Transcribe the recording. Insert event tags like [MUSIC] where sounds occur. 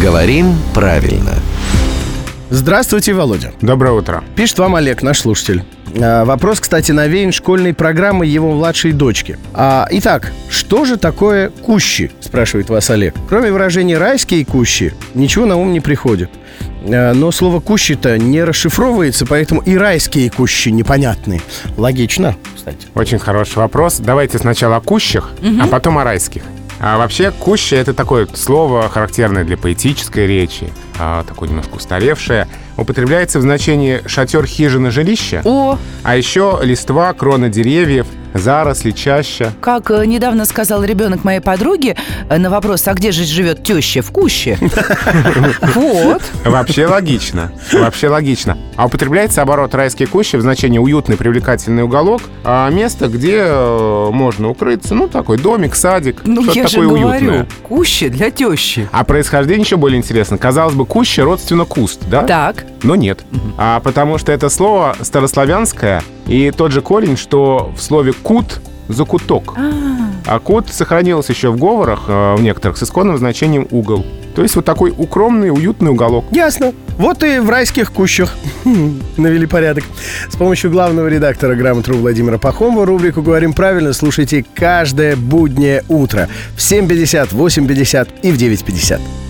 Говорим правильно. Здравствуйте, Володя. Доброе утро. Пишет вам Олег, наш слушатель. А, вопрос, кстати, навеян школьной программой его младшей дочки. А, итак, что же такое кущи, спрашивает вас Олег. Кроме выражения «райские кущи», ничего на ум не приходит. А, но слово «кущи»-то не расшифровывается, поэтому и райские кущи непонятны. Логично, кстати. Очень хороший вопрос. Давайте сначала о кущах, а потом о райских. А вообще, куща — это такое слово, характерное для поэтической речи, а, такое немножко устаревшее. Употребляется в значении шатер, хижина, жилища. О, А еще листва, крона деревьев, заросли, чаща. как э, недавно сказал ребенок моей подруги э, на вопрос, а где же живет теща в куще? [LAUGHS] Вот. Вообще логично. Вообще логично. А употребляется оборот райские кущи в значении уютный, привлекательный уголок, а место, где э, можно укрыться, ну, такой домик, садик, Ну, что-то такое говорю, уютное. куще для тещи. А происхождение еще более интересно. Казалось бы, куща родственно куст, да? Так, Но нет. А потому что это слово старославянское, и тот же корень, что в слове кут закуток. А кут сохранился еще в говорах, э, в некоторых, с исконным значением угол. То есть вот такой укромный, уютный уголок. Ясно. Вот и в райских кущах [LAUGHS] навели порядок. С помощью главного редактора «Грамотру» Владимира Пахомова рубрику «Говорим правильно» слушайте каждое буднее утро в 7.50, 8.50 и в 9.50.